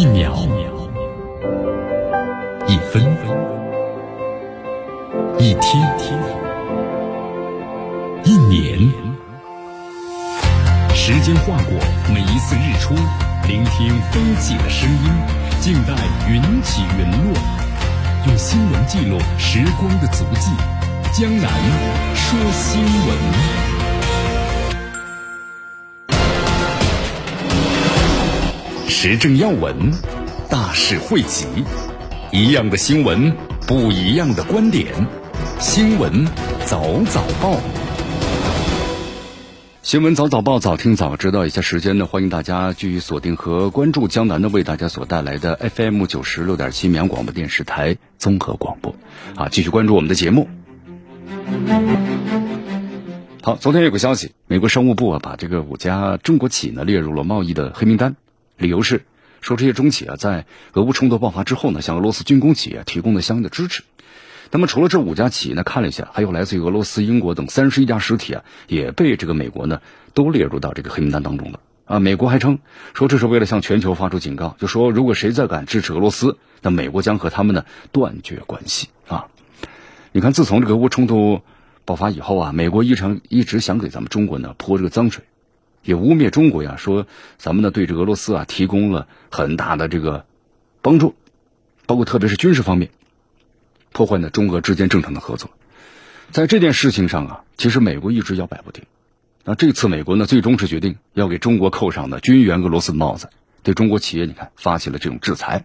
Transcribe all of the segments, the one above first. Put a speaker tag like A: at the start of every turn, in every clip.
A: 一秒，一分，一天，一年，时间划过每一次日出，聆听风起的声音，静待云起云落，用新闻记录时光的足迹。江南说新闻。时政要闻，大事汇集，一样的新闻，不一样的观点。新闻早早报，
B: 新闻早早报，早听早知道。一下时间呢，欢迎大家继续锁定和关注江南的为大家所带来的 FM 九十六点七绵阳广播电视台综合广播。啊，继续关注我们的节目。好，昨天有个消息，美国商务部啊，把这个五家中国企业呢列入了贸易的黑名单。理由是说这些中企啊，在俄乌冲突爆发之后呢，向俄罗斯军工企业提供了相应的支持。那么除了这五家企业呢，看了一下，还有来自于俄罗斯、英国等三十一家实体啊，也被这个美国呢都列入到这个黑名单当中了。啊，美国还称说这是为了向全球发出警告，就说如果谁再敢支持俄罗斯，那美国将和他们呢断绝关系啊。你看，自从这个俄乌冲突爆发以后啊，美国一直一直想给咱们中国呢泼这个脏水。也污蔑中国呀，说咱们呢对这俄罗斯啊提供了很大的这个帮助，包括特别是军事方面，破坏呢中俄之间正常的合作。在这件事情上啊，其实美国一直摇摆不定。那这次美国呢，最终是决定要给中国扣上的军援俄罗斯的帽子，对中国企业你看发起了这种制裁。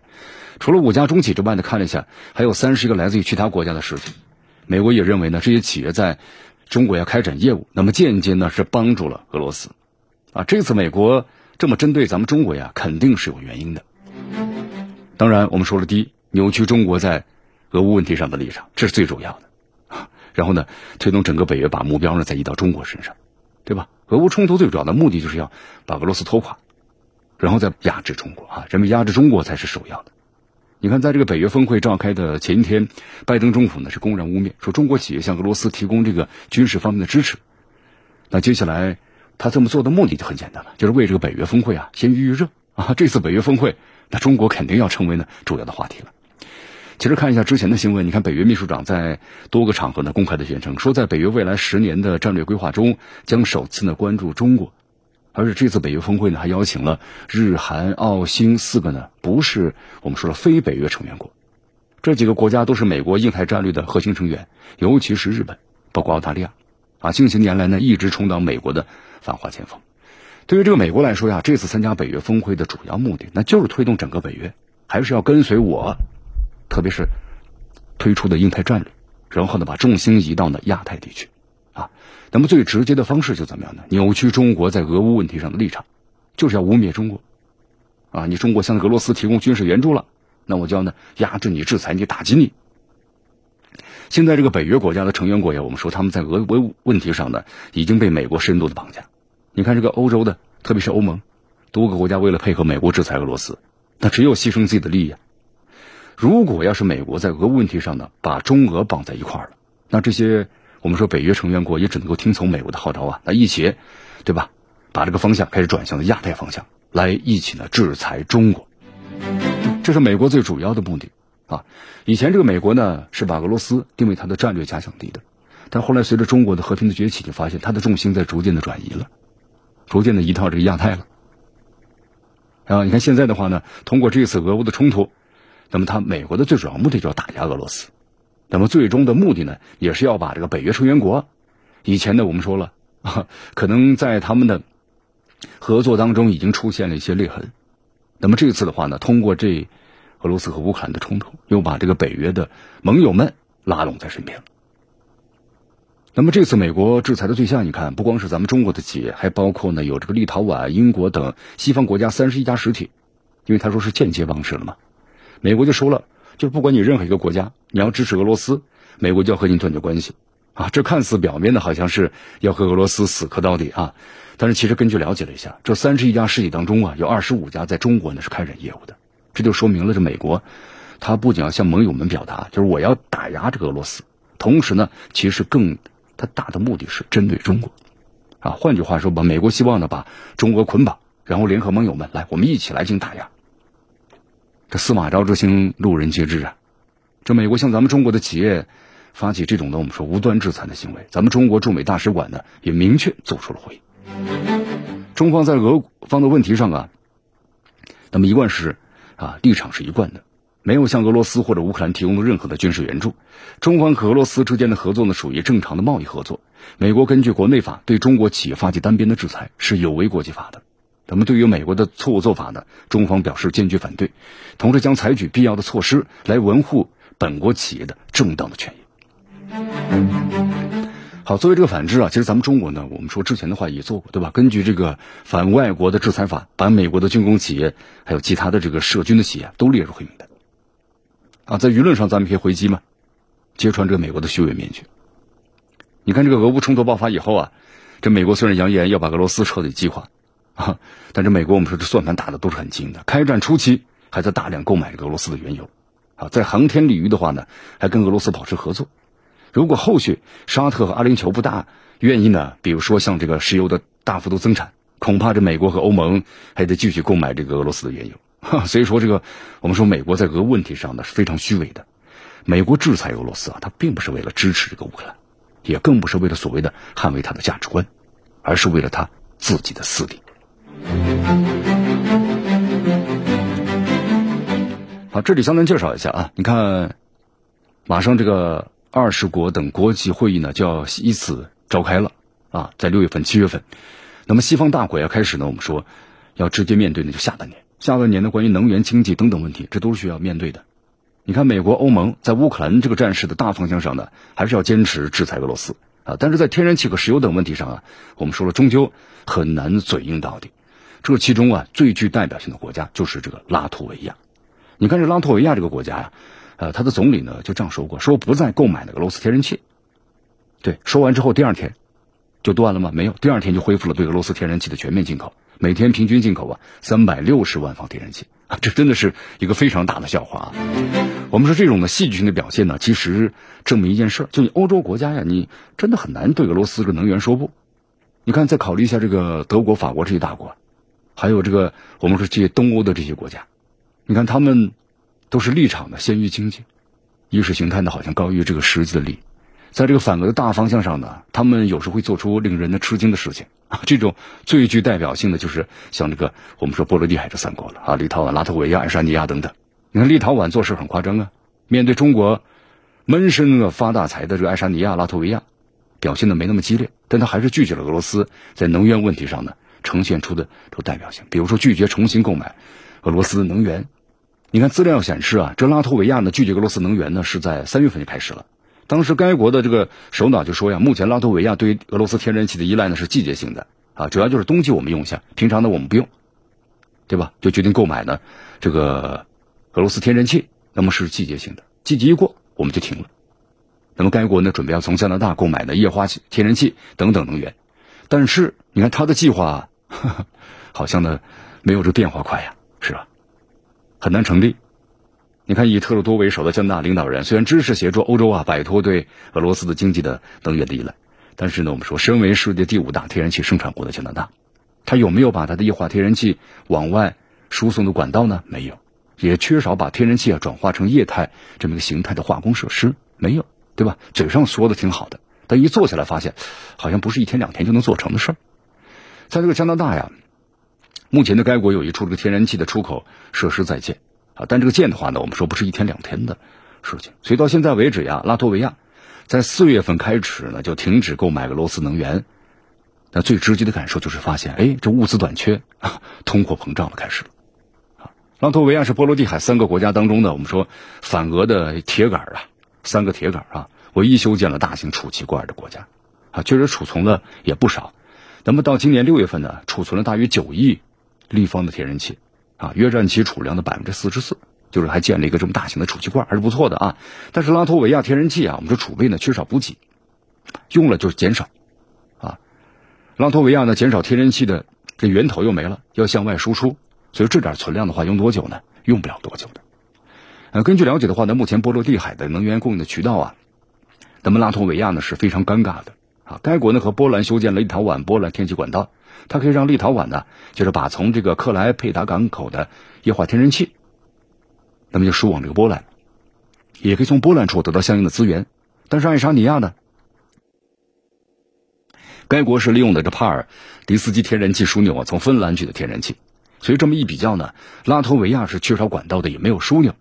B: 除了五家中企之外呢，看了一下，还有三十个来自于其他国家的实体。美国也认为呢，这些企业在中国要开展业务，那么间接呢是帮助了俄罗斯。啊，这次美国这么针对咱们中国呀，肯定是有原因的。当然，我们说了，第一，扭曲中国在俄乌问题上的立场，这是最主要的。然后呢，推动整个北约把目标呢再移到中国身上，对吧？俄乌冲突最主要的目的就是要把俄罗斯拖垮，然后再压制中国啊，人们压制中国才是首要的。你看，在这个北约峰会召开的前一天，拜登政府呢是公然污蔑说中国企业向俄罗斯提供这个军事方面的支持。那接下来。他这么做的目的就很简单了，就是为这个北约峰会啊先预预热 啊。这次北约峰会，那中国肯定要成为呢主要的话题了。其实看一下之前的新闻，你看北约秘书长在多个场合呢公开的宣称，说在北约未来十年的战略规划中，将首次呢关注中国。而且这次北约峰会呢还邀请了日韩澳新四个呢不是我们说的非北约成员国，这几个国家都是美国印太战略的核心成员，尤其是日本，包括澳大利亚，啊，近些年来呢一直充当美国的。繁华前锋，对于这个美国来说呀，这次参加北约峰会的主要目的，那就是推动整个北约，还是要跟随我，特别是推出的印太战略，然后呢，把重心移到呢亚太地区，啊，那么最直接的方式就怎么样呢？扭曲中国在俄乌问题上的立场，就是要污蔑中国，啊，你中国向俄罗斯提供军事援助了，那我就要呢压制你、制裁你、打击你。现在这个北约国家的成员国呀，我们说他们在俄乌问题上呢，已经被美国深度的绑架。你看这个欧洲的，特别是欧盟，多个国家为了配合美国制裁俄罗斯，那只有牺牲自己的利益。如果要是美国在俄乌问题上呢，把中俄绑在一块儿了，那这些我们说北约成员国也只能够听从美国的号召啊，那一起，对吧？把这个方向开始转向了亚太方向，来一起呢制裁中国。这是美国最主要的目的啊。以前这个美国呢是把俄罗斯定为它的战略假想敌的，但后来随着中国的和平的崛起，就发现它的重心在逐渐的转移了。逐渐的移到这个亚太了，啊，你看现在的话呢，通过这次俄乌的冲突，那么他美国的最主要目的就要打压俄罗斯，那么最终的目的呢，也是要把这个北约成员国，以前呢我们说了，啊可能在他们的合作当中已经出现了一些裂痕，那么这次的话呢，通过这俄罗斯和乌克兰的冲突，又把这个北约的盟友们拉拢在身边。了。那么这次美国制裁的对象，你看不光是咱们中国的企业，还包括呢有这个立陶宛、英国等西方国家三十一家实体，因为他说是间接方式了嘛。美国就说了，就不管你任何一个国家，你要支持俄罗斯，美国就要和你断绝关系啊。这看似表面的好像是要和俄罗斯死磕到底啊，但是其实根据了解了一下，这三十一家实体当中啊，有二十五家在中国呢是开展业务的，这就说明了这美国，他不仅要向盟友们表达，就是我要打压这个俄罗斯，同时呢，其实更。它大的目的是针对中国，啊，换句话说吧，美国希望呢把中俄捆绑，然后联合盟友们来，我们一起来进行打压。这司马昭之心，路人皆知啊。这美国向咱们中国的企业发起这种的我们说无端制裁的行为，咱们中国驻美大使馆呢也明确做出了回应。中方在俄方的问题上啊，那么一贯是啊立场是一贯的，没有向俄罗斯或者乌克兰提供的任何的军事援助。中方和俄罗斯之间的合作呢属于正常的贸易合作。美国根据国内法对中国企业发起单边的制裁是有违国际法的。那么对于美国的错误做法呢，中方表示坚决反对，同时将采取必要的措施来维护本国企业的正当的权益。好，作为这个反制啊，其实咱们中国呢，我们说之前的话也做过，对吧？根据这个反外国的制裁法，把美国的军工企业还有其他的这个涉军的企业都列入黑名单。啊，在舆论上咱们可以回击嘛？揭穿这个美国的虚伪面具。你看这个俄乌冲突爆发以后啊，这美国虽然扬言要把俄罗斯彻底击垮，啊，但是美国我们说这算盘打的都是很精的。开战初期还在大量购买俄罗斯的原油，啊，在航天领域的话呢，还跟俄罗斯保持合作。如果后续沙特和阿联酋不大愿意呢，比如说像这个石油的大幅度增产，恐怕这美国和欧盟还得继续购买这个俄罗斯的原油。哈 所以说，这个我们说美国在俄问题上呢是非常虚伪的。美国制裁俄罗斯啊，它并不是为了支持这个乌克兰，也更不是为了所谓的捍卫它的价值观，而是为了他自己的私利。好，这里向咱介绍一下啊，你看，马上这个。二十国等国际会议呢就要依次召开了啊，在六月份、七月份，那么西方大国要开始呢，我们说要直接面对呢，就下半年，下半年的关于能源、经济等等问题，这都是需要面对的。你看，美国、欧盟在乌克兰这个战事的大方向上呢，还是要坚持制裁俄罗斯啊，但是在天然气和石油等问题上啊，我们说了，终究很难嘴硬到底。这其中啊，最具代表性的国家就是这个拉脱维亚。你看这拉脱维亚这个国家呀。呃，他的总理呢就这样说过，说不再购买那个俄罗斯天然气。对，说完之后第二天就断了吗？没有，第二天就恢复了对俄罗斯天然气的全面进口，每天平均进口啊三百六十万方天然气啊，这真的是一个非常大的笑话啊！我们说这种的戏剧性的表现呢，其实证明一件事，就你欧洲国家呀，你真的很难对俄罗斯这个能源说不。你看，再考虑一下这个德国、法国这些大国，还有这个我们说这些东欧的这些国家，你看他们。都是立场的先于经济，意识形态呢好像高于这个实际的利益，在这个反俄的大方向上呢，他们有时会做出令人的吃惊的事情啊。这种最具代表性的就是像这个我们说波罗的海这三国了啊，立陶宛、拉脱维亚、爱沙尼亚等等。你看立陶宛做事很夸张啊，面对中国闷声啊发大财的这个爱沙尼亚、拉脱维亚，表现的没那么激烈，但他还是拒绝了俄罗斯在能源问题上呢呈现出的这代表性，比如说拒绝重新购买俄罗斯能源。你看资料显示啊，这拉脱维亚呢拒绝俄罗斯能源呢是在三月份就开始了。当时该国的这个首脑就说呀，目前拉脱维亚对于俄罗斯天然气的依赖呢是季节性的啊，主要就是冬季我们用一下，平常呢我们不用，对吧？就决定购买呢这个俄罗斯天然气，那么是季节性的，季节一过我们就停了。那么该国呢准备要从加拿大购买的液化气天然气等等能源，但是你看他的计划 好像呢没有这变化快呀，是吧？很难成立。你看，以特鲁多为首的加拿大领导人虽然支持协助欧洲啊摆脱对俄罗斯的经济的能源的依赖，但是呢，我们说，身为世界第五大天然气生产国的加拿大，他有没有把他的液化天然气往外输送的管道呢？没有，也缺少把天然气啊转化成液态这么一个形态的化工设施，没有，对吧？嘴上说的挺好的，但一做起来发现，好像不是一天两天就能做成的事儿。在这个加拿大呀。目前的该国有一处这个天然气的出口设施在建啊，但这个建的话呢，我们说不是一天两天的事情，所以到现在为止呀，拉脱维亚在四月份开始呢就停止购买俄罗斯能源，那最直接的感受就是发现，哎，这物资短缺，通货膨胀了开始了啊。拉脱维亚是波罗的海三个国家当中的我们说反俄的铁杆啊，三个铁杆啊，唯一修建了大型储气罐的国家啊，确实储存了也不少。那么到今年六月份呢，储存了大约九亿。立方的天然气，啊，约占其储量的百分之四十四，就是还建了一个这么大型的储气罐，还是不错的啊。但是拉脱维亚天然气啊，我们说储备呢缺少补给，用了就减少，啊，拉脱维亚呢减少天然气的这源头又没了，要向外输出，所以这点存量的话用多久呢？用不了多久的。呃，根据了解的话呢，目前波罗的海的能源供应的渠道啊，咱们拉脱维亚呢是非常尴尬的啊。该国呢和波兰修建了一条晚波兰天气管道。它可以让立陶宛呢，就是把从这个克莱佩达港口的液化天然气，那么就输往这个波兰，也可以从波兰处得到相应的资源。但是爱沙尼亚呢，该国是利用的这帕尔迪斯基天然气枢纽啊，从芬兰取的天然气。所以这么一比较呢，拉脱维亚是缺少管道的，也没有枢纽。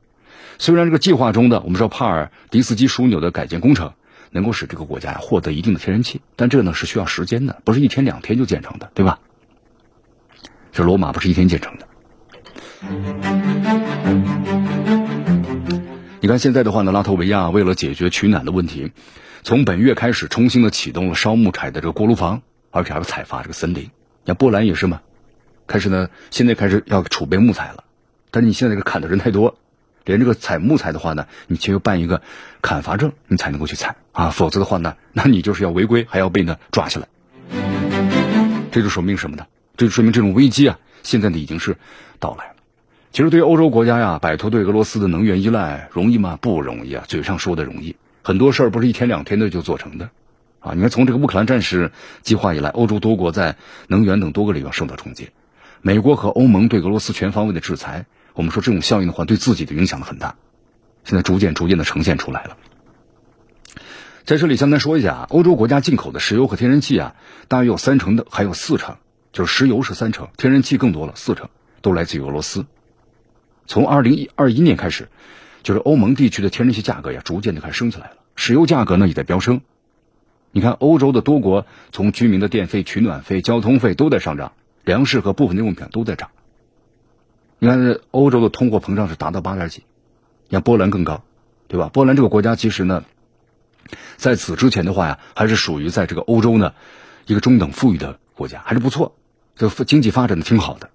B: 虽然这个计划中的我们说帕尔迪斯基枢纽的改建工程能够使这个国家呀获得一定的天然气，但这呢是需要时间的，不是一天两天就建成的，对吧？这罗马不是一天建成的。你看现在的话呢，拉脱维亚为了解决取暖的问题，从本月开始重新的启动了烧木柴的这个锅炉房，而且还要采伐这个森林。像波兰也是嘛，开始呢，现在开始要储备木材了，但是你现在这个砍的人太多，连这个采木材的话呢，你就要办一个砍伐证，你才能够去采啊，否则的话呢，那你就是要违规，还要被呢抓起来。这就说明什么呢？这就说明这种危机啊。现在呢，已经是到来了。其实，对于欧洲国家呀，摆脱对俄罗斯的能源依赖容易吗？不容易啊！嘴上说的容易，很多事儿不是一天两天的就做成的啊！你看，从这个乌克兰战事计划以来，欧洲多国在能源等多个领域受到冲击。美国和欧盟对俄罗斯全方位的制裁，我们说这种效应的话，对自己的影响很大。现在逐渐逐渐的呈现出来了。在这里，简单说一下，欧洲国家进口的石油和天然气啊，大约有三成的，还有四成。就是石油是三成，天然气更多了四成，都来自于俄罗斯。从二零一二一年开始，就是欧盟地区的天然气价格呀，逐渐的开始升起来了，石油价格呢也在飙升。你看，欧洲的多国从居民的电费、取暖费、交通费都在上涨，粮食和部分的用品都在涨。你看，欧洲的通货膨胀是达到八点几，你看波兰更高，对吧？波兰这个国家其实呢，在此之前的话呀，还是属于在这个欧洲呢一个中等富裕的国家，还是不错。这经济发展的挺好的，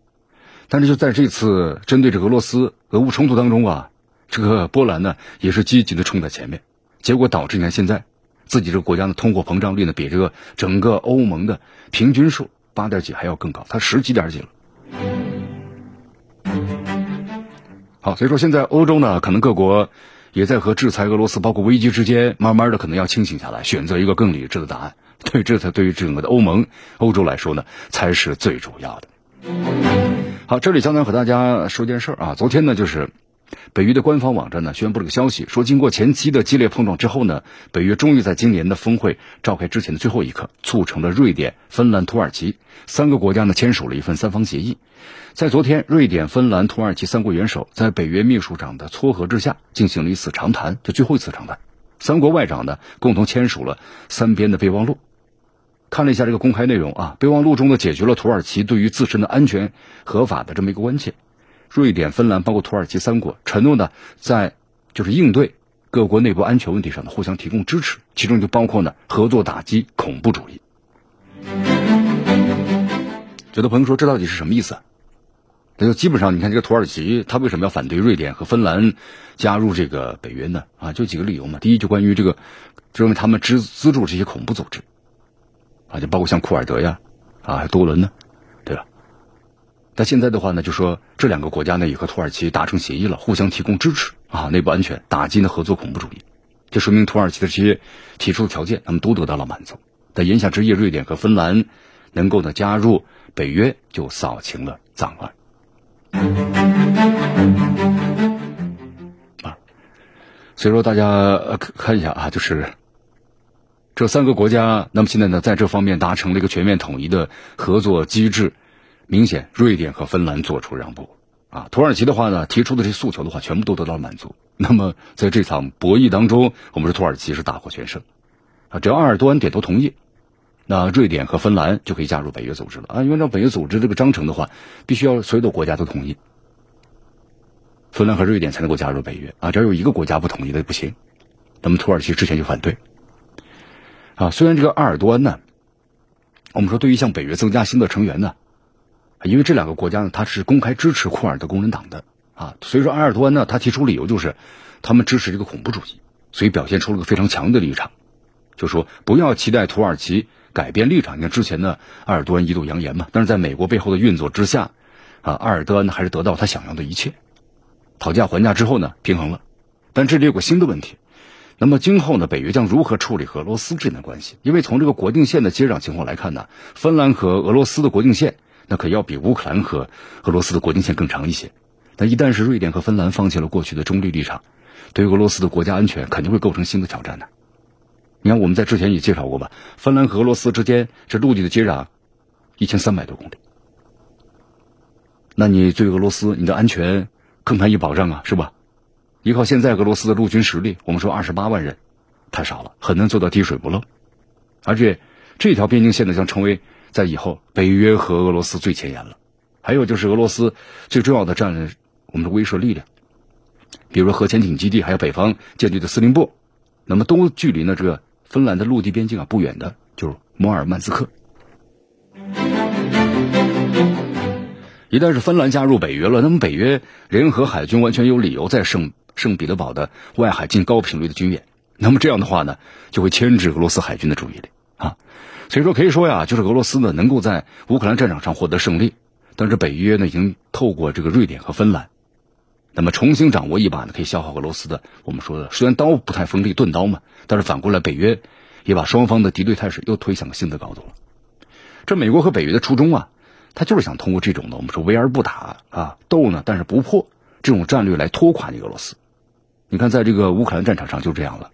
B: 但是就在这次针对这俄罗斯俄乌冲突当中啊，这个波兰呢也是积极的冲在前面，结果导致你看现在自己这个国家的通货膨胀率呢比这个整个欧盟的平均数八点几还要更高，它十几点几了。好，所以说现在欧洲呢可能各国也在和制裁俄罗斯包括危机之间慢慢的可能要清醒下来，选择一个更理智的答案。对，这才对于整个的欧盟、欧洲来说呢，才是最主要的。好，这里江南和大家说件事儿啊。昨天呢，就是北约的官方网站呢宣布了个消息，说经过前期的激烈碰撞之后呢，北约终于在今年的峰会召开之前的最后一刻，促成了瑞典、芬兰、土耳其三个国家呢签署了一份三方协议。在昨天，瑞典、芬兰、土耳其三国元首在北约秘书长的撮合之下，进行了一次长谈，就最后一次长谈。三国外长呢共同签署了三边的备忘录。看了一下这个公开内容啊，备忘录中呢解决了土耳其对于自身的安全合法的这么一个关切。瑞典、芬兰包括土耳其三国承诺呢，在就是应对各国内部安全问题上呢互相提供支持，其中就包括呢合作打击恐怖主义。有的朋友说这到底是什么意思？那就基本上你看这个土耳其他为什么要反对瑞典和芬兰加入这个北约呢？啊，就几个理由嘛。第一就关于这个，认为他们资资助这些恐怖组织。啊，就包括像库尔德呀，啊，还有多伦呢，但现在的话呢，就说这两个国家呢也和土耳其达成协议了，互相提供支持啊，内部安全，打击呢合作恐怖主义，这说明土耳其的这些提出的条件，他们都得到了满足。在言下之意，瑞典和芬兰能够呢加入北约，就扫清了障碍。啊，所以说大家呃看一下啊，就是。这三个国家，那么现在呢，在这方面达成了一个全面统一的合作机制，明显瑞典和芬兰做出让步，啊，土耳其的话呢，提出的这些诉求的话，全部都得到了满足。那么在这场博弈当中，我们说土耳其是大获全胜，啊，只要埃尔多安点头同意，那瑞典和芬兰就可以加入北约组织了啊。按照北约组织这个章程的话，必须要所有的国家都同意，芬兰和瑞典才能够加入北约啊。只要有一个国家不同意的不行，那么土耳其之前就反对。啊，虽然这个埃尔多安呢，我们说对于向北约增加新的成员呢，因为这两个国家呢，他是公开支持库尔德工人党的啊，所以说埃尔多安呢，他提出理由就是他们支持这个恐怖主义，所以表现出了个非常强的立场，就说不要期待土耳其改变立场。你看之前呢，埃尔多安一度扬言嘛，但是在美国背后的运作之下，啊，埃尔多安呢还是得到他想要的一切，讨价还价之后呢，平衡了，但这里有个新的问题。那么今后呢，北约将如何处理和俄罗斯之间的关系？因为从这个国境线的接壤情况来看呢，芬兰和俄罗斯的国境线那可要比乌克兰和俄罗斯的国境线更长一些。那一旦是瑞典和芬兰放弃了过去的中立立场，对俄罗斯的国家安全肯定会构成新的挑战的。你看，我们在之前也介绍过吧，芬兰和俄罗斯之间这陆地的接壤一千三百多公里，那你对俄罗斯你的安全更难以保障啊，是吧？依靠现在俄罗斯的陆军实力，我们说二十八万人，太少了，很难做到滴水不漏。而且这条边境线呢，将成为在以后北约和俄罗斯最前沿了。还有就是俄罗斯最重要的战略我们的威慑力量，比如核潜艇基地，还有北方舰队的司令部，那么都距离呢这个芬兰的陆地边境啊不远的，就是摩尔曼斯克。一旦是芬兰加入北约了，那么北约联合海军完全有理由在圣圣彼得堡的外海进高频率的军演。那么这样的话呢，就会牵制俄罗斯海军的注意力啊。所以说可以说呀，就是俄罗斯呢能够在乌克兰战场上获得胜利，但是北约呢已经透过这个瑞典和芬兰，那么重新掌握一把呢可以消耗俄罗斯的。我们说的虽然刀不太锋利，钝刀嘛，但是反过来北约也把双方的敌对态势又推向了新的高度了。这美国和北约的初衷啊。他就是想通过这种的，我们说围而不打啊，斗呢，但是不破这种战略来拖垮你俄罗斯。你看，在这个乌克兰战场上就这样了，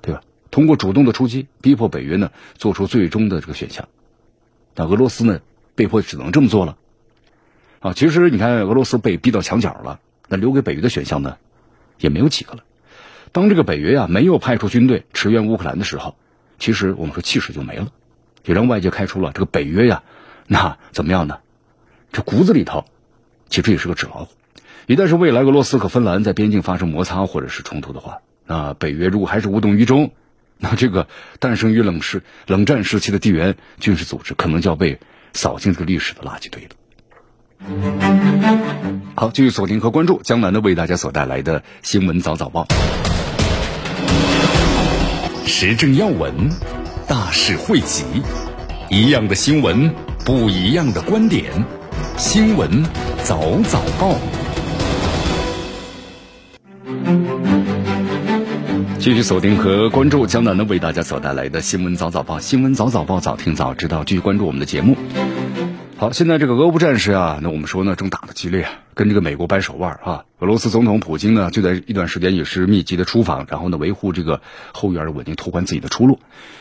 B: 对吧？通过主动的出击，逼迫北约呢做出最终的这个选项。那俄罗斯呢，被迫只能这么做了。啊，其实你看，俄罗斯被逼到墙角了，那留给北约的选项呢，也没有几个了。当这个北约呀没有派出军队驰援乌克兰的时候，其实我们说气势就没了，也让外界开出了这个北约呀。那怎么样呢？这骨子里头，其实也是个纸老虎。一旦是未来俄罗斯和芬兰在边境发生摩擦或者是冲突的话，那北约如果还是无动于衷，那这个诞生于冷时冷战时期的地缘军事组织，可能就要被扫进这个历史的垃圾堆了。好，继续锁定和关注江南的为大家所带来的新闻早早报，
A: 时政要闻，大事汇集。一样的新闻，不一样的观点。新闻早早报，
B: 继续锁定和关注江南的为大家所带来的新闻早早报。新闻早早报，早听早知道。继续关注我们的节目。好，现在这个俄乌战事啊，那我们说呢，正打得激烈，跟这个美国掰手腕啊。俄罗斯总统普京呢，就在一段时间也是密集的出访，然后呢，维护这个后院的稳定，拓宽自己的出路。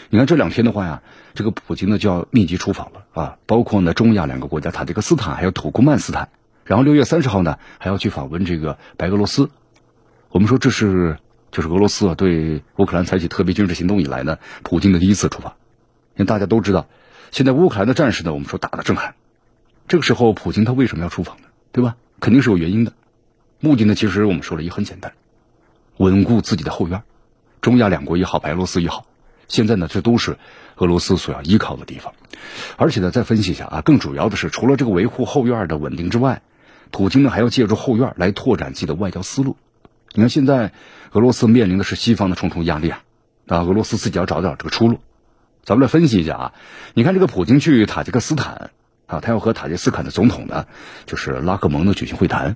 B: 你看这两天的话呀，这个普京呢就要密集出访了啊，包括呢中亚两个国家塔吉克斯坦还有土库曼斯坦，然后六月三十号呢还要去访问这个白俄罗斯。我们说这是就是俄罗斯啊对乌克兰采取特别军事行动以来呢，普京的第一次出访。因为大家都知道，现在乌克兰的战事呢，我们说打得正酣。这个时候，普京他为什么要出访呢？对吧？肯定是有原因的。目的呢，其实我们说了也很简单，稳固自己的后院。中亚两国也好，白俄罗斯也好，现在呢，这都是俄罗斯所要依靠的地方。而且呢，再分析一下啊，更主要的是，除了这个维护后院的稳定之外，普京呢还要借助后院来拓展自己的外交思路。你看，现在俄罗斯面临的是西方的重重压力啊，啊，俄罗斯自己要找点这个出路。咱们来分析一下啊，你看这个普京去塔吉克斯坦。啊，他要和塔吉斯坦的总统呢，就是拉克蒙呢举行会谈。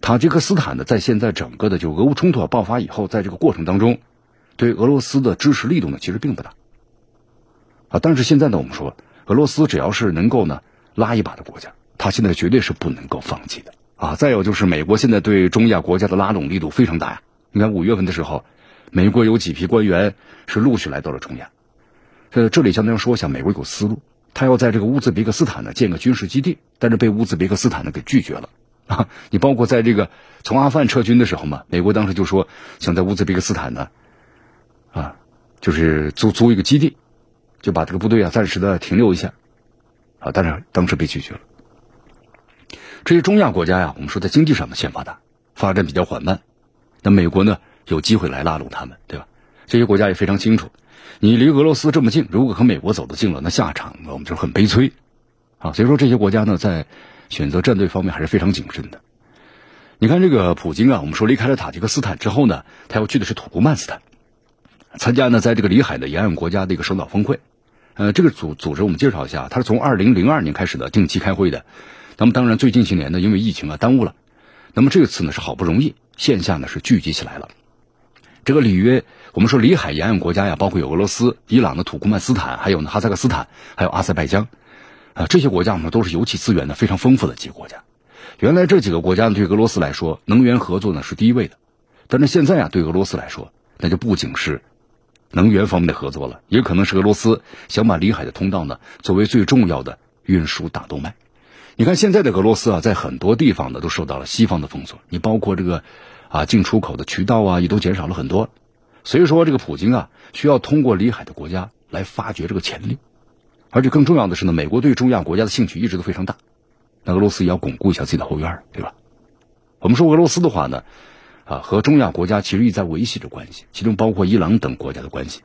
B: 塔吉克斯坦呢，在现在整个的就俄乌冲突爆发以后，在这个过程当中，对俄罗斯的支持力度呢，其实并不大。啊，但是现在呢，我们说，俄罗斯只要是能够呢拉一把的国家，他现在绝对是不能够放弃的。啊，再有就是美国现在对中亚国家的拉拢力度非常大呀。你看五月份的时候，美国有几批官员是陆续来到了中亚。呃，这里相当于说一下，美国有思路。他要在这个乌兹别克斯坦呢建个军事基地，但是被乌兹别克斯坦呢给拒绝了啊！你包括在这个从阿富汗撤军的时候嘛，美国当时就说想在乌兹别克斯坦呢，啊，就是租租一个基地，就把这个部队啊暂时的停留一下，啊，但是当时被拒绝了。这些中亚国家呀，我们说在经济上呢欠发达，发展比较缓慢，那美国呢有机会来拉拢他们，对吧？这些国家也非常清楚。你离俄罗斯这么近，如果和美国走得近了，那下场我们就很悲催，啊，所以说这些国家呢，在选择战队方面还是非常谨慎的。你看这个普京啊，我们说离开了塔吉克斯坦之后呢，他要去的是土库曼斯坦，参加呢在这个里海的沿岸国家的一个首脑峰会。呃，这个组组织我们介绍一下，他是从二零零二年开始的定期开会的。那么当然最近几年呢，因为疫情啊耽误了。那么这次呢是好不容易线下呢是聚集起来了。这个里约。我们说里海沿岸国家呀，包括有俄罗斯、伊朗的土库曼斯坦，还有呢哈萨克斯坦，还有阿塞拜疆，啊，这些国家我们都是油气资源呢非常丰富的几个国家。原来这几个国家呢对俄罗斯来说，能源合作呢是第一位的，但是现在啊，对俄罗斯来说，那就不仅是能源方面的合作了，也可能是俄罗斯想把里海的通道呢作为最重要的运输大动脉。你看现在的俄罗斯啊，在很多地方呢都受到了西方的封锁，你包括这个啊进出口的渠道啊也都减少了很多。所以说，这个普京啊需要通过里海的国家来发掘这个潜力，而且更重要的是呢，美国对中亚国家的兴趣一直都非常大，那俄罗斯也要巩固一下自己的后院，对吧？我们说俄罗斯的话呢，啊和中亚国家其实一直在维系着关系，其中包括伊朗等国家的关系。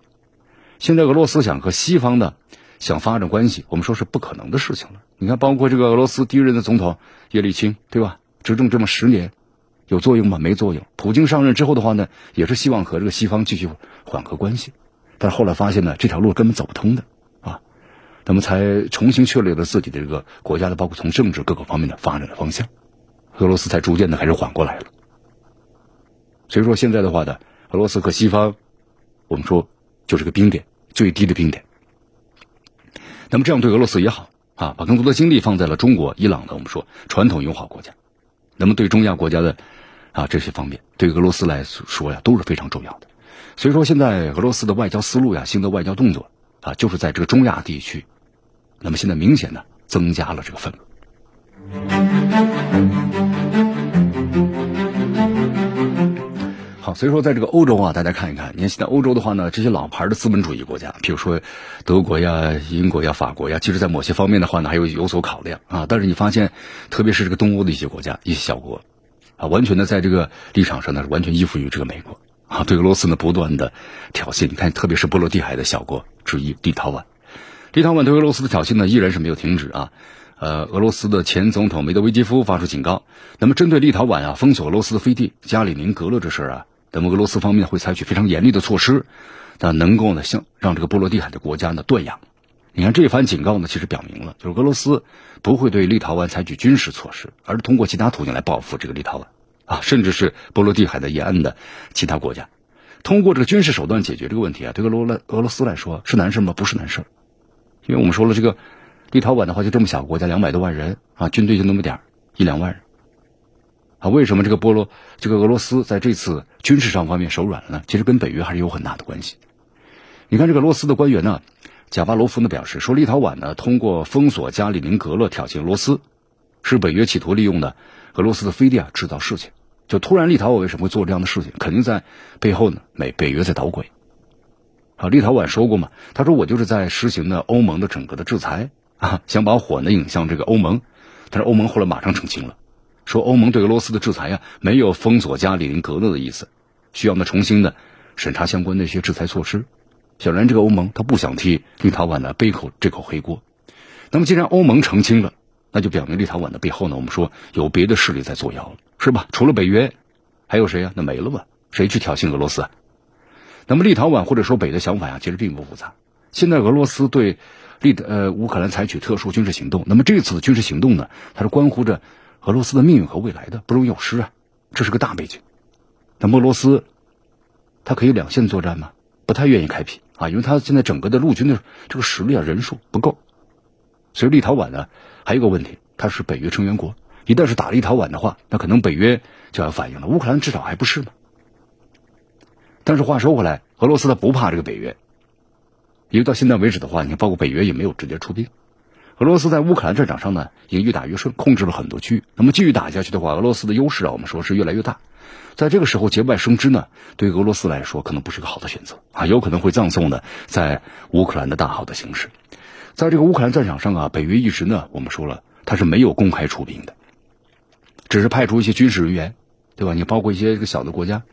B: 现在俄罗斯想和西方呢想发展关系，我们说是不可能的事情了。你看，包括这个俄罗斯第一任的总统叶利钦，对吧？执政这么十年，有作用吗？没作用。普京上任之后的话呢，也是希望和这个西方继续缓和关系，但是后来发现呢，这条路根本走不通的啊，那么才重新确立了自己的这个国家的，包括从政治各个方面的发展的方向，俄罗斯才逐渐的开始缓过来了。所以说现在的话呢，俄罗斯和西方，我们说就是个冰点，最低的冰点。那么这样对俄罗斯也好。啊，把更多的精力放在了中国、伊朗的我们说传统友好国家，那么对中亚国家的啊这些方面，对俄罗斯来说呀都是非常重要的。所以说，现在俄罗斯的外交思路呀、新的外交动作啊，就是在这个中亚地区，那么现在明显的增加了这个份额。所以说，在这个欧洲啊，大家看一看，你看现在欧洲的话呢，这些老牌的资本主义国家，比如说德国呀、英国呀、法国呀，其实在某些方面的话呢，还有有所考量啊。但是你发现，特别是这个东欧的一些国家、一些小国，啊，完全的在这个立场上呢，是完全依附于这个美国啊，对俄罗斯呢不断的挑衅。你看，特别是波罗的海的小国之一立陶宛，立陶宛对俄罗斯的挑衅呢，依然是没有停止啊。呃，俄罗斯的前总统梅德韦杰夫发出警告，那么针对立陶宛啊封锁俄罗斯的飞地加里宁格勒这事儿啊。那么俄罗斯方面会采取非常严厉的措施，那能够呢，向让这个波罗的海的国家呢断氧。你看这番警告呢，其实表明了，就是俄罗斯不会对立陶宛采取军事措施，而是通过其他途径来报复这个立陶宛啊，甚至是波罗的海的沿岸的其他国家，通过这个军事手段解决这个问题啊，对俄罗俄罗斯来说是难事吗？不是难事，因为我们说了，这个立陶宛的话就这么小国家，两百多万人啊，军队就那么点一两万人。啊，为什么这个波罗这个俄罗斯在这次军事上方面手软了呢？其实跟北约还是有很大的关系。你看这个俄罗斯的官员呢，贾巴罗夫呢表示说，立陶宛呢通过封锁加里宁格勒挑衅俄罗斯，是北约企图利用的俄罗斯的飞地啊制造事情。就突然立陶宛为什么会做这样的事情？肯定在背后呢，美北约在捣鬼。啊，立陶宛说过嘛，他说我就是在实行的欧盟的整个的制裁啊，想把火呢引向这个欧盟，但是欧盟后来马上澄清了。说欧盟对俄罗斯的制裁呀，没有封锁加里宁格勒的意思，需要呢重新的审查相关的一些制裁措施。显然，这个欧盟他不想替立陶宛呢背口这口黑锅。那么，既然欧盟澄清了，那就表明立陶宛的背后呢，我们说有别的势力在作妖了，是吧？除了北约，还有谁呀？那没了吧？谁去挑衅俄罗斯啊？那么，立陶宛或者说北的想法呀，其实并不复杂。现在俄罗斯对立呃乌克兰采取特殊军事行动，那么这次的军事行动呢，它是关乎着。俄罗斯的命运和未来的不容有失啊，这是个大背景。那俄罗斯，他可以两线作战吗？不太愿意开辟啊，因为他现在整个的陆军的这个实力啊人数不够。所以立陶宛呢，还有个问题，它是北约成员国，一旦是打立陶宛的话，那可能北约就要反应了。乌克兰至少还不是嘛。但是话说回来，俄罗斯他不怕这个北约，因为到现在为止的话，你看包括北约也没有直接出兵。俄罗斯在乌克兰战场上呢，也越打越顺，控制了很多区域。那么继续打下去的话，俄罗斯的优势啊，我们说是越来越大。在这个时候节外生枝呢，对俄罗斯来说可能不是个好的选择啊，有可能会葬送呢在乌克兰的大好的形势。在这个乌克兰战场上啊，北约一直呢，我们说了，他是没有公开出兵的，只是派出一些军事人员，对吧？你包括一些这个小的国家，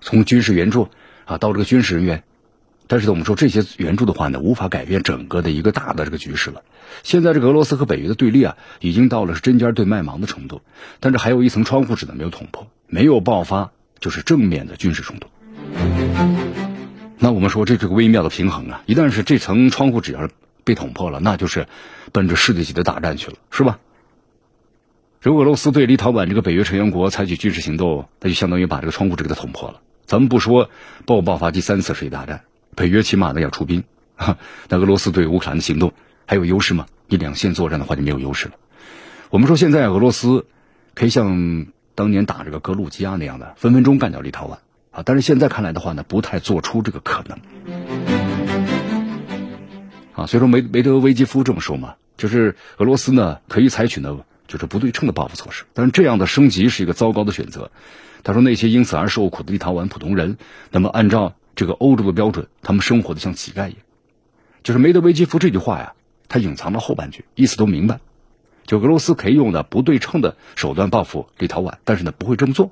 B: 从军事援助啊到这个军事人员。但是我们说这些援助的话呢，无法改变整个的一个大的这个局势了。现在这个俄罗斯和北约的对立啊，已经到了是针尖对麦芒的程度。但是还有一层窗户纸呢没有捅破，没有爆发就是正面的军事冲突。那我们说这是个微妙的平衡啊！一旦是这层窗户纸要是被捅破了，那就是奔着世界级的大战去了，是吧？如果俄罗斯对立陶宛这个北约成员国采取军事行动，那就相当于把这个窗户纸给它捅破了。咱们不说爆不爆发第三次世界大战。北约起码呢要出兵，哈 那俄罗斯对乌克兰的行动还有优势吗？你两线作战的话就没有优势了。我们说现在俄罗斯可以像当年打这个格鲁吉亚那样的，分分钟干掉立陶宛啊。但是现在看来的话呢，不太做出这个可能啊。所以说梅梅德韦杰夫这么说嘛，就是俄罗斯呢可以采取呢就是不对称的报复措施，但是这样的升级是一个糟糕的选择。他说那些因此而受苦的立陶宛普通人，那么按照这个欧洲的标准，他们生活的像乞丐一样。就是梅德韦杰夫这句话呀，他隐藏了后半句，意思都明白。就俄罗斯可以用的不对称的手段报复立陶宛，但是呢不会这么做。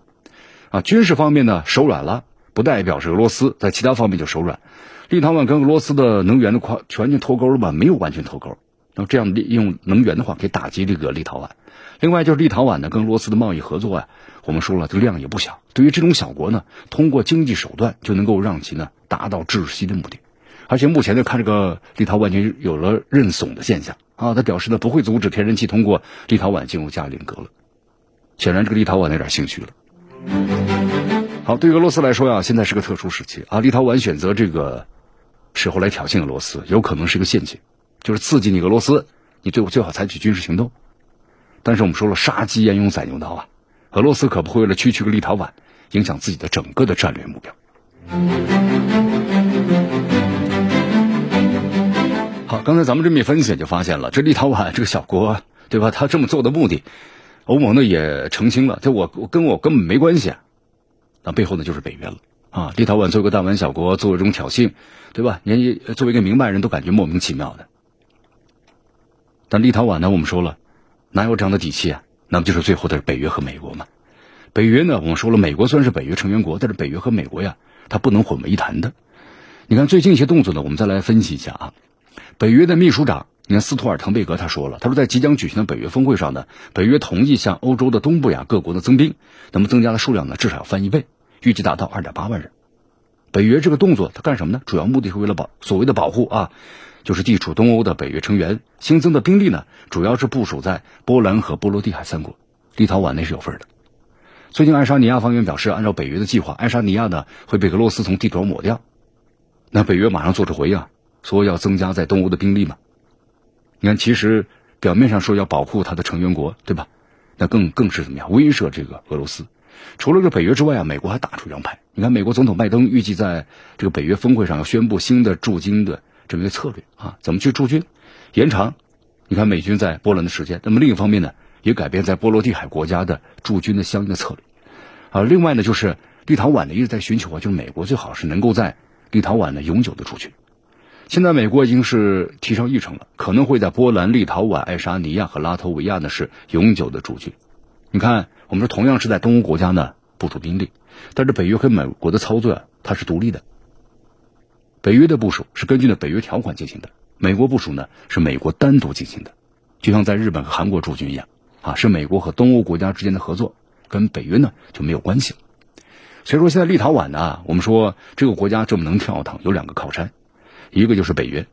B: 啊，军事方面呢手软了，不代表是俄罗斯在其他方面就手软。立陶宛跟俄罗斯的能源的矿全全脱钩了吧？没有完全脱钩。那么这样利用能源的话，可以打击这个立陶宛。另外就是立陶宛呢跟俄罗斯的贸易合作啊，我们说了这个量也不小。对于这种小国呢，通过经济手段就能够让其呢达到窒息的目的。而且目前呢，看这个立陶宛就有了认怂的现象啊，他表示呢不会阻止天然气通过立陶宛进入加里宁格了。显然，这个立陶宛有点兴趣了。好，对于俄罗斯来说呀，现在是个特殊时期啊，立陶宛选择这个时候来挑衅俄罗斯，有可能是个陷阱，就是刺激你俄罗斯，你最后最好采取军事行动。但是我们说了，杀鸡焉用宰牛刀啊，俄罗斯可不会为了区区个立陶宛，影响自己的整个的战略目标。好，刚才咱们这么一分析，就发现了这立陶宛这个小国，对吧？他这么做的目的，欧盟呢也澄清了，这我我跟我根本没关系，那背后呢就是北约了啊！立陶宛作为个弹丸小国，做这种挑衅，对吧？你作为一个明白人都感觉莫名其妙的。但立陶宛呢，我们说了，哪有这样的底气啊？那不就是最后的北约和美国吗。北约呢，我们说了，美国虽然是北约成员国，但是北约和美国呀，它不能混为一谈的。你看最近一些动作呢，我们再来分析一下啊。北约的秘书长，你看斯图尔滕贝格他说了，他说在即将举行的北约峰会上呢，北约同意向欧洲的东部亚各国的增兵，那么增加的数量呢至少要翻一倍，预计达到二点八万人。北约这个动作，它干什么呢？主要目的是为了保所谓的保护啊，就是地处东欧的北约成员。新增的兵力呢，主要是部署在波兰和波罗的海三国，立陶宛那是有份的。最近爱沙尼亚方面表示，按照北约的计划，爱沙尼亚呢会被俄罗斯从地图上抹掉，那北约马上做出回应。说要增加在东欧的兵力嘛？你看，其实表面上说要保护他的成员国，对吧？那更更是怎么样威慑这个俄罗斯？除了这北约之外啊，美国还打出一张牌。你看，美国总统拜登预计在这个北约峰会上要宣布新的驻军的这么一个策略啊，怎么去驻军？延长你看美军在波兰的时间。那么另一方面呢，也改变在波罗的海国家的驻军的相应的策略啊。另外呢，就是立陶宛呢一直在寻求啊，就是美国最好是能够在立陶宛呢永久的驻军。现在美国已经是提上议程了，可能会在波兰、立陶宛、爱沙尼亚和拉脱维亚呢是永久的驻军。你看，我们说同样是在东欧国家呢部署兵力，但是北约和美国的操作啊，它是独立的。北约的部署是根据呢北约条款进行的，美国部署呢是美国单独进行的，就像在日本和韩国驻军一样啊，是美国和东欧国家之间的合作，跟北约呢就没有关系了。所以说，现在立陶宛呢，我们说这个国家这么能跳腾，有两个靠山。一个就是北约，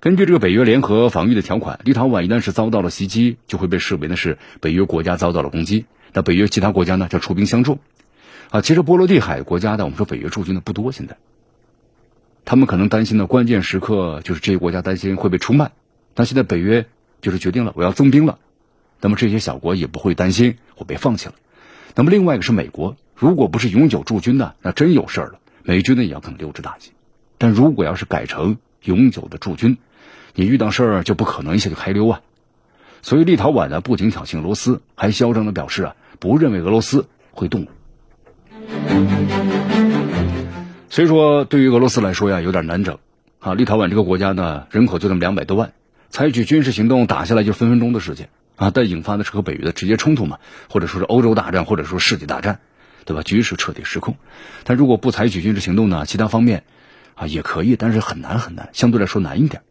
B: 根据这个北约联合防御的条款，立陶宛一旦是遭到了袭击，就会被视为呢是北约国家遭到了攻击。那北约其他国家呢，就出兵相助。啊，其实波罗的海国家的，我们说北约驻军的不多，现在，他们可能担心的，关键时刻就是这些国家担心会被出卖。但现在北约就是决定了我要增兵了，那么这些小国也不会担心会被放弃了。那么另外一个是美国，如果不是永久驻军呢，那真有事儿了，美军呢也要可能溜之大吉。但如果要是改成永久的驻军，你遇到事儿就不可能一下就开溜啊。所以立陶宛呢不仅挑衅俄罗斯，还嚣张的表示啊不认为俄罗斯会动武。所以说对于俄罗斯来说呀有点难整啊。立陶宛这个国家呢人口就那么两百多万，采取军事行动打下来就分分钟的事情啊。但引发的是和北约的直接冲突嘛，或者说是欧洲大战，或者说世界大战，对吧？局势彻底失控。但如果不采取军事行动呢，其他方面。啊，也可以，但是很难很难，相对来说难一点。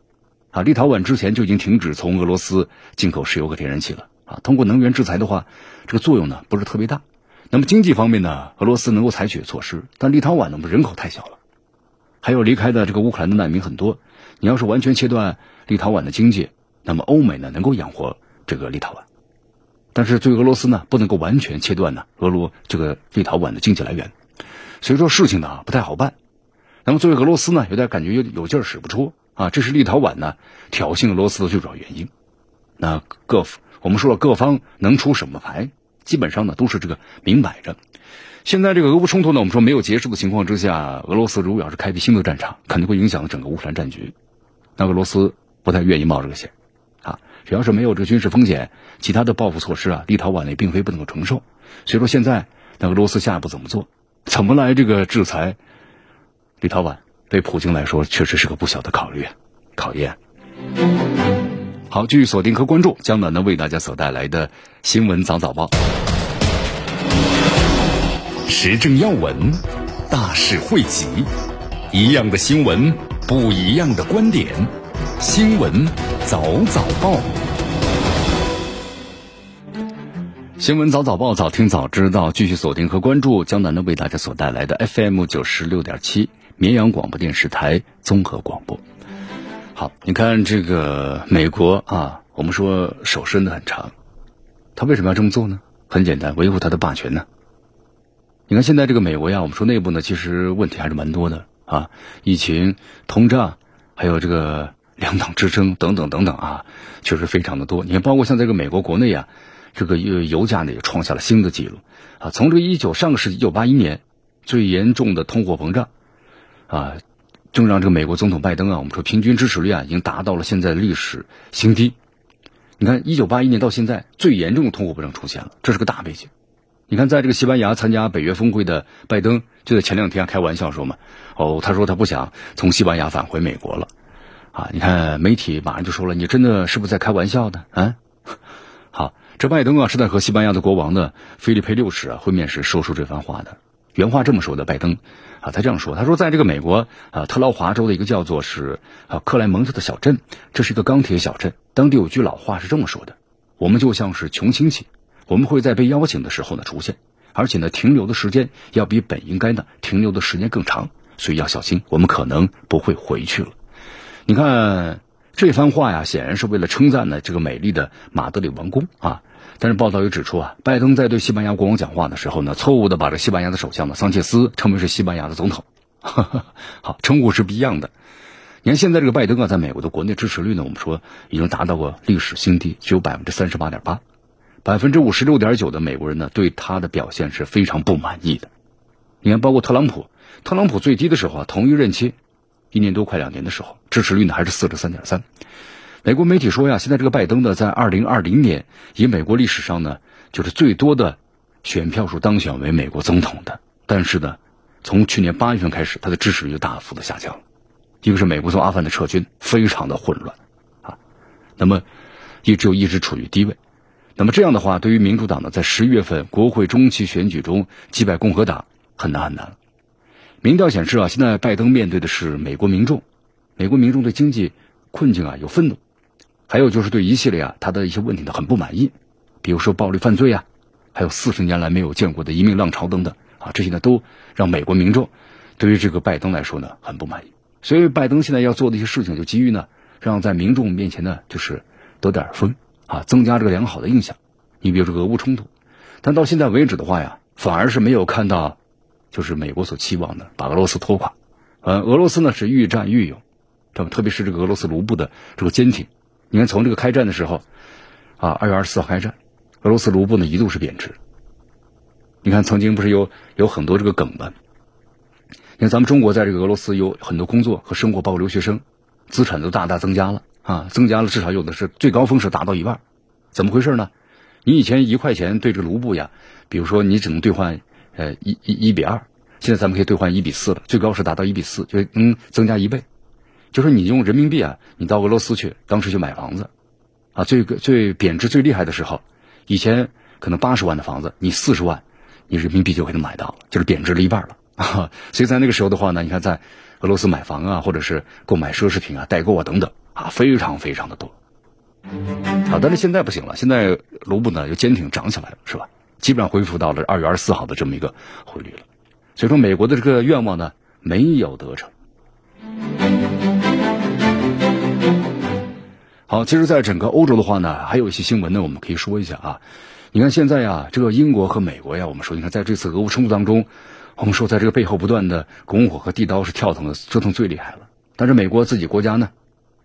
B: 啊，立陶宛之前就已经停止从俄罗斯进口石油和天然气了。啊，通过能源制裁的话，这个作用呢不是特别大。那么经济方面呢，俄罗斯能够采取措施，但立陶宛呢，我们人口太小了，还有离开的这个乌克兰的难民很多。你要是完全切断立陶宛的经济，那么欧美呢能够养活这个立陶宛，但是对俄罗斯呢不能够完全切断呢俄罗这个立陶宛的经济来源，所以说事情呢不太好办。那么作为俄罗斯呢，有点感觉有有劲儿使不出啊，这是立陶宛呢挑衅俄罗斯的最主要原因。那各我们说了，各方能出什么牌，基本上呢都是这个明摆着。现在这个俄乌冲突呢，我们说没有结束的情况之下，俄罗斯如果要是开辟新的战场，肯定会影响整个乌克兰战局。那俄罗斯不太愿意冒这个险啊，只要是没有这个军事风险，其他的报复措施啊，立陶宛也并非不能够承受。所以说现在那俄罗斯下一步怎么做，怎么来这个制裁立陶宛，对普京来说确实是个不小的考虑考验。好，继续锁定和关注江南呢为大家所带来的新闻早早报，
A: 时政要闻，大事汇集，一样的新闻，不一样的观点，新闻早早报，
B: 新闻早早报，早听早知道，继续锁定和关注江南呢为大家所带来的 FM 九十六点七绵阳广播电视台综合广播。好，你看这个美国啊，我们说手伸的很长，他为什么要这么做呢？很简单，维护他的霸权呢。你看现在这个美国呀，我们说内部呢，其实问题还是蛮多的啊，疫情、通胀，还有这个两党之争等等等等啊，确实非常的多。你看，包括像这个美国国内啊，这个油油价呢也创下了新的记录啊，从这个一九上个世纪一九八一年最严重的通货膨胀啊。正让这个美国总统拜登啊，我们说平均支持率啊，已经达到了现在的历史新低。你看，一九八一年到现在最严重的通货膨胀出现了，这是个大背景。你看，在这个西班牙参加北约峰会的拜登，就在前两天开玩笑说嘛，哦，他说他不想从西班牙返回美国了。啊，你看媒体马上就说了，你真的是不是在开玩笑呢？啊，好，这拜登啊是在和西班牙的国王呢菲利佩六世啊会面时说出这番话的。原话这么说的，拜登。啊，他这样说：“他说，在这个美国啊特劳华州的一个叫做是啊克莱蒙特的小镇，这是一个钢铁小镇。当地有句老话是这么说的：我们就像是穷亲戚，我们会在被邀请的时候呢出现，而且呢停留的时间要比本应该呢停留的时间更长，所以要小心，我们可能不会回去了。你看这番话呀，显然是为了称赞呢这个美丽的马德里王宫啊。”但是报道也指出啊，拜登在对西班牙国王讲话的时候呢，错误的把这西班牙的首相呢桑切斯称为是西班牙的总统，好，称呼是不一样的。你看现在这个拜登啊，在美国的国内支持率呢，我们说已经达到过历史新低，只有百分之三十八点八，百分之五十六点九的美国人呢对他的表现是非常不满意的。你看，包括特朗普，特朗普最低的时候啊，同一任期一年多快两年的时候，支持率呢还是四十三点三。美国媒体说呀，现在这个拜登呢，在二零二零年以美国历史上呢，就是最多的选票数当选为美国总统的。但是呢，从去年八月份开始，他的支持率就大幅的下降了。一个是美国从阿富汗的撤军非常的混乱啊，那么一直一直处于低位。那么这样的话，对于民主党呢，在十一月份国会中期选举中击败共和党很难很难了。民调显示啊，现在拜登面对的是美国民众，美国民众对经济困境啊有愤怒。还有就是对一系列啊他的一些问题呢很不满意，比如说暴力犯罪啊，还有四十年来没有见过的移民浪潮等等啊，这些呢都让美国民众对于这个拜登来说呢很不满意。所以拜登现在要做的一些事情，就急于呢让在民众面前呢就是得点分啊，增加这个良好的印象。你比如说俄乌冲突，但到现在为止的话呀，反而是没有看到就是美国所期望的把俄罗斯拖垮。呃，俄罗斯呢是愈战愈勇，对吧？特别是这个俄罗斯卢布的这个坚挺。你看，从这个开战的时候，啊，二月二十四号开战，俄罗斯卢布呢一度是贬值。你看，曾经不是有有很多这个梗吗？你看，咱们中国在这个俄罗斯有很多工作和生活，包括留学生，资产都大大增加了啊，增加了至少有的是最高峰是达到一万，怎么回事呢？你以前一块钱对这个卢布呀，比如说你只能兑换呃一一一比二，现在咱们可以兑换一比四了，最高是达到一比四，就能增加一倍。就是你用人民币啊，你到俄罗斯去，当时去买房子，啊，最最贬值最厉害的时候，以前可能八十万的房子，你四十万，你人民币就可以买到了，就是贬值了一半了。啊，所以在那个时候的话呢，你看在俄罗斯买房啊，或者是购买奢侈品啊、代购啊等等啊，非常非常的多。啊，但是现在不行了，现在卢布呢又坚挺涨起来了，是吧？基本上恢复到了二月二十四号的这么一个汇率了。所以说，美国的这个愿望呢没有得逞。好，其实，在整个欧洲的话呢，还有一些新闻呢，我们可以说一下啊。你看现在呀，这个英国和美国呀，我们说，你看在这次俄乌冲突当中，我们说在这个背后不断的拱火和递刀是跳腾的折腾最厉害了。但是美国自己国家呢，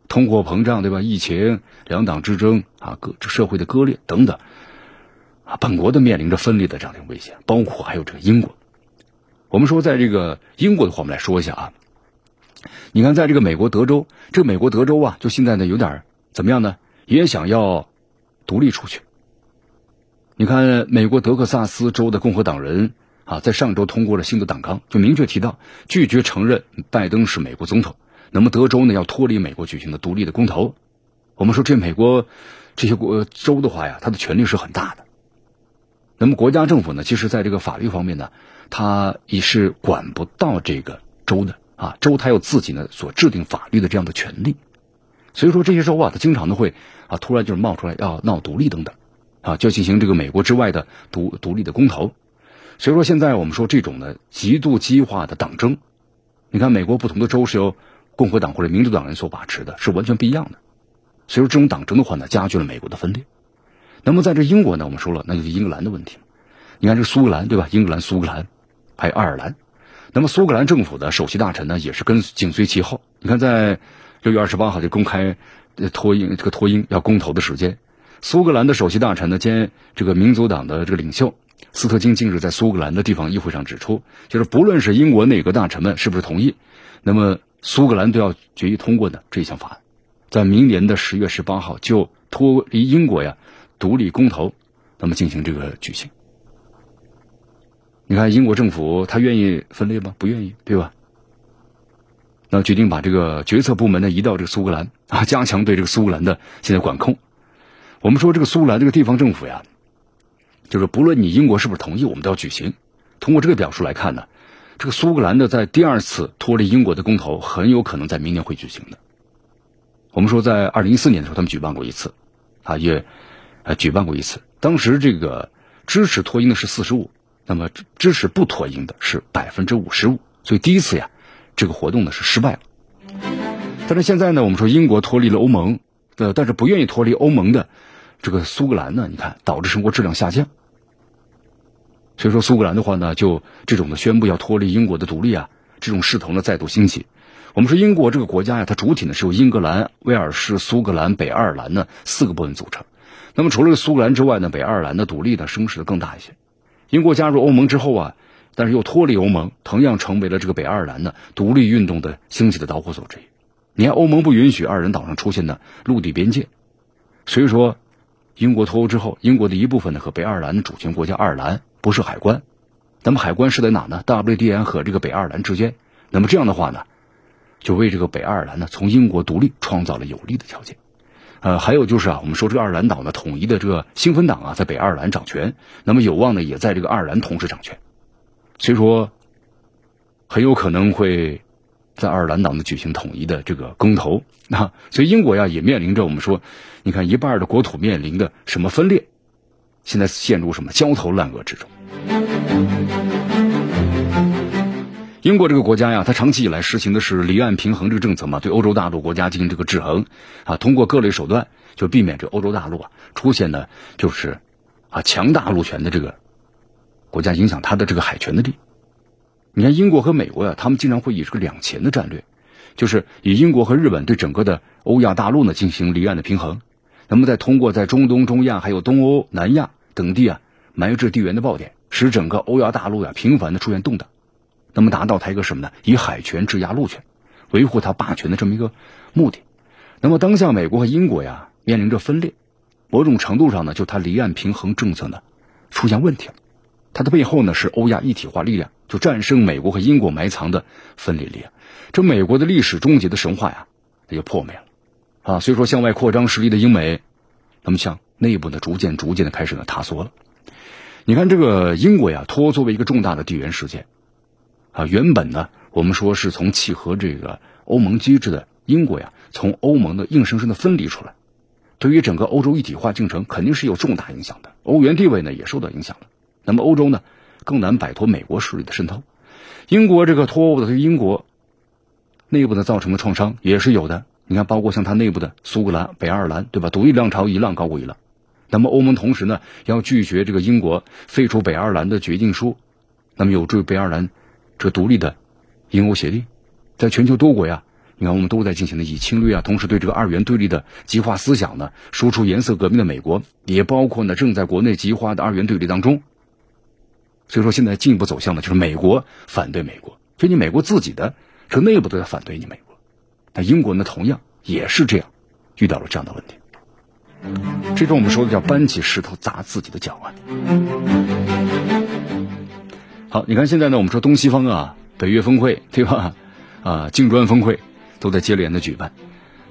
B: 通货膨胀，对吧？疫情、两党之争啊，各这社会的割裂等等，啊，本国的面临着分裂的这样的危险，包括还有这个英国。我们说，在这个英国的话，我们来说一下啊。你看，在这个美国德州，这个美国德州啊，就现在呢有点怎么样呢？也想要独立出去。你看，美国德克萨斯州的共和党人啊，在上周通过了新的党纲，就明确提到拒绝承认拜登是美国总统。那么德州呢，要脱离美国举行的独立的公投。我们说，这美国这些国州的话呀，它的权力是很大的。那么国家政府呢，其实在这个法律方面呢，它也是管不到这个州的啊。州它有自己呢所制定法律的这样的权利。所以说，这些州啊，它经常的会啊，突然就是冒出来要闹独立等等。啊，就进行这个美国之外的独独立的公投，所以说现在我们说这种呢极度激化的党争，你看美国不同的州是由共和党或者民主党人所把持的，是完全不一样的。所以说这种党争的话呢，加剧了美国的分裂。那么在这英国呢，我们说了，那就是英格兰的问题。你看这苏格兰对吧？英格兰、苏格兰还有爱尔兰，那么苏格兰政府的首席大臣呢，也是跟紧随其后。你看在六月二十八号就公开脱英这个脱英要公投的时间。苏格兰的首席大臣呢，兼这个民族党的这个领袖斯特金近日在苏格兰的地方议会上指出，就是不论是英国内阁大臣们是不是同意，那么苏格兰都要决议通过的这一项法案，在明年的十月十八号就脱离英国呀独立公投，那么进行这个举行。你看英国政府他愿意分裂吗？不愿意，对吧？那决定把这个决策部门呢移到这个苏格兰啊，加强对这个苏格兰的现在管控。我们说这个苏格兰这个地方政府呀，就是不论你英国是不是同意，我们都要举行。通过这个表述来看呢，这个苏格兰的在第二次脱离英国的公投很有可能在明年会举行的。我们说在二零一四年的时候，他们举办过一次，啊也，呃举办过一次。当时这个支持脱英的是四十五，那么支持不脱英的是百分之五十五。所以第一次呀，这个活动呢是失败了。但是现在呢，我们说英国脱离了欧盟，呃，但是不愿意脱离欧盟的。这个苏格兰呢，你看导致生活质量下降，所以说苏格兰的话呢，就这种的宣布要脱离英国的独立啊，这种势头呢再度兴起。我们说英国这个国家呀，它主体呢是由英格兰、威尔士、苏格兰、北爱尔兰呢四个部分组成。那么除了苏格兰之外呢，北爱尔兰的独立呢声势更大一些。英国加入欧盟之后啊，但是又脱离欧盟，同样成为了这个北爱尔兰呢独立运动的兴起的导火索之一。你看，欧盟不允许二人岛上出现的陆地边界，所以说。英国脱欧之后，英国的一部分呢和北爱尔兰的主权国家爱尔兰不设海关，那么海关是在哪呢？WDN 和这个北爱尔兰之间。那么这样的话呢，就为这个北爱尔兰呢从英国独立创造了有利的条件。呃，还有就是啊，我们说这个爱尔兰岛呢统一的这个新芬党啊在北爱尔兰掌权，那么有望呢也在这个爱尔兰同时掌权，所以说很有可能会。在爱尔兰岛呢举行统一的这个公投啊，所以英国呀也面临着我们说，你看一半的国土面临的什么分裂，现在陷入什么焦头烂额之中。英国这个国家呀，它长期以来实行的是离岸平衡这个政策嘛，对欧洲大陆国家进行这个制衡啊，通过各类手段就避免这欧洲大陆啊出现呢就是啊强大陆权的这个国家影响它的这个海权的地。你看，英国和美国呀，他们经常会以这个两前的战略，就是以英国和日本对整个的欧亚大陆呢进行离岸的平衡，那么再通过在中东、中亚还有东欧、南亚等地啊埋置地缘的爆点，使整个欧亚大陆呀频繁的出现动荡，那么达到它一个什么呢？以海权制压陆权，维护它霸权的这么一个目的。那么当下美国和英国呀面临着分裂，某种程度上呢，就它离岸平衡政策呢出现问题了。它的背后呢是欧亚一体化力量，就战胜美国和英国埋藏的分裂力量，这美国的历史终结的神话呀，它就破灭了，啊，所以说向外扩张实力的英美，那么向内部呢逐渐逐渐的开始呢塌缩了。你看这个英国呀，脱作为一个重大的地缘事件，啊，原本呢我们说是从契合这个欧盟机制的英国呀，从欧盟的硬生生的分离出来，对于整个欧洲一体化进程肯定是有重大影响的，欧元地位呢也受到影响了。那么欧洲呢，更难摆脱美国势力的渗透。英国这个脱欧的对英国内部的造成的创伤也是有的。你看，包括像它内部的苏格兰、北爱尔兰，对吧？独立浪潮一浪高过一浪。那么欧盟同时呢，要拒绝这个英国废除北爱尔兰的决定书，那么有助于北爱尔兰这独立的英欧协定。在全球多国呀，你看，我们都在进行的以侵略啊，同时对这个二元对立的极化思想呢，输出颜色革命的美国，也包括呢正在国内极化的二元对立当中。所以说，现在进一步走向的就是美国反对美国，就你美国自己的这内部都在反对你美国。那英国呢，同样也是这样，遇到了这样的问题。这种我们说的叫搬起石头砸自己的脚啊。好，你看现在呢，我们说东西方啊，北约峰会对吧？啊，金砖峰会都在接连的举办。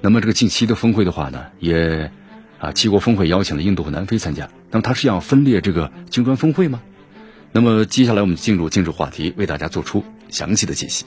B: 那么这个近期的峰会的话呢，也啊，七国峰会邀请了印度和南非参加。那么它是要分裂这个金砖峰会吗？那么接下来我们进入今日话题，为大家做出详细的解析。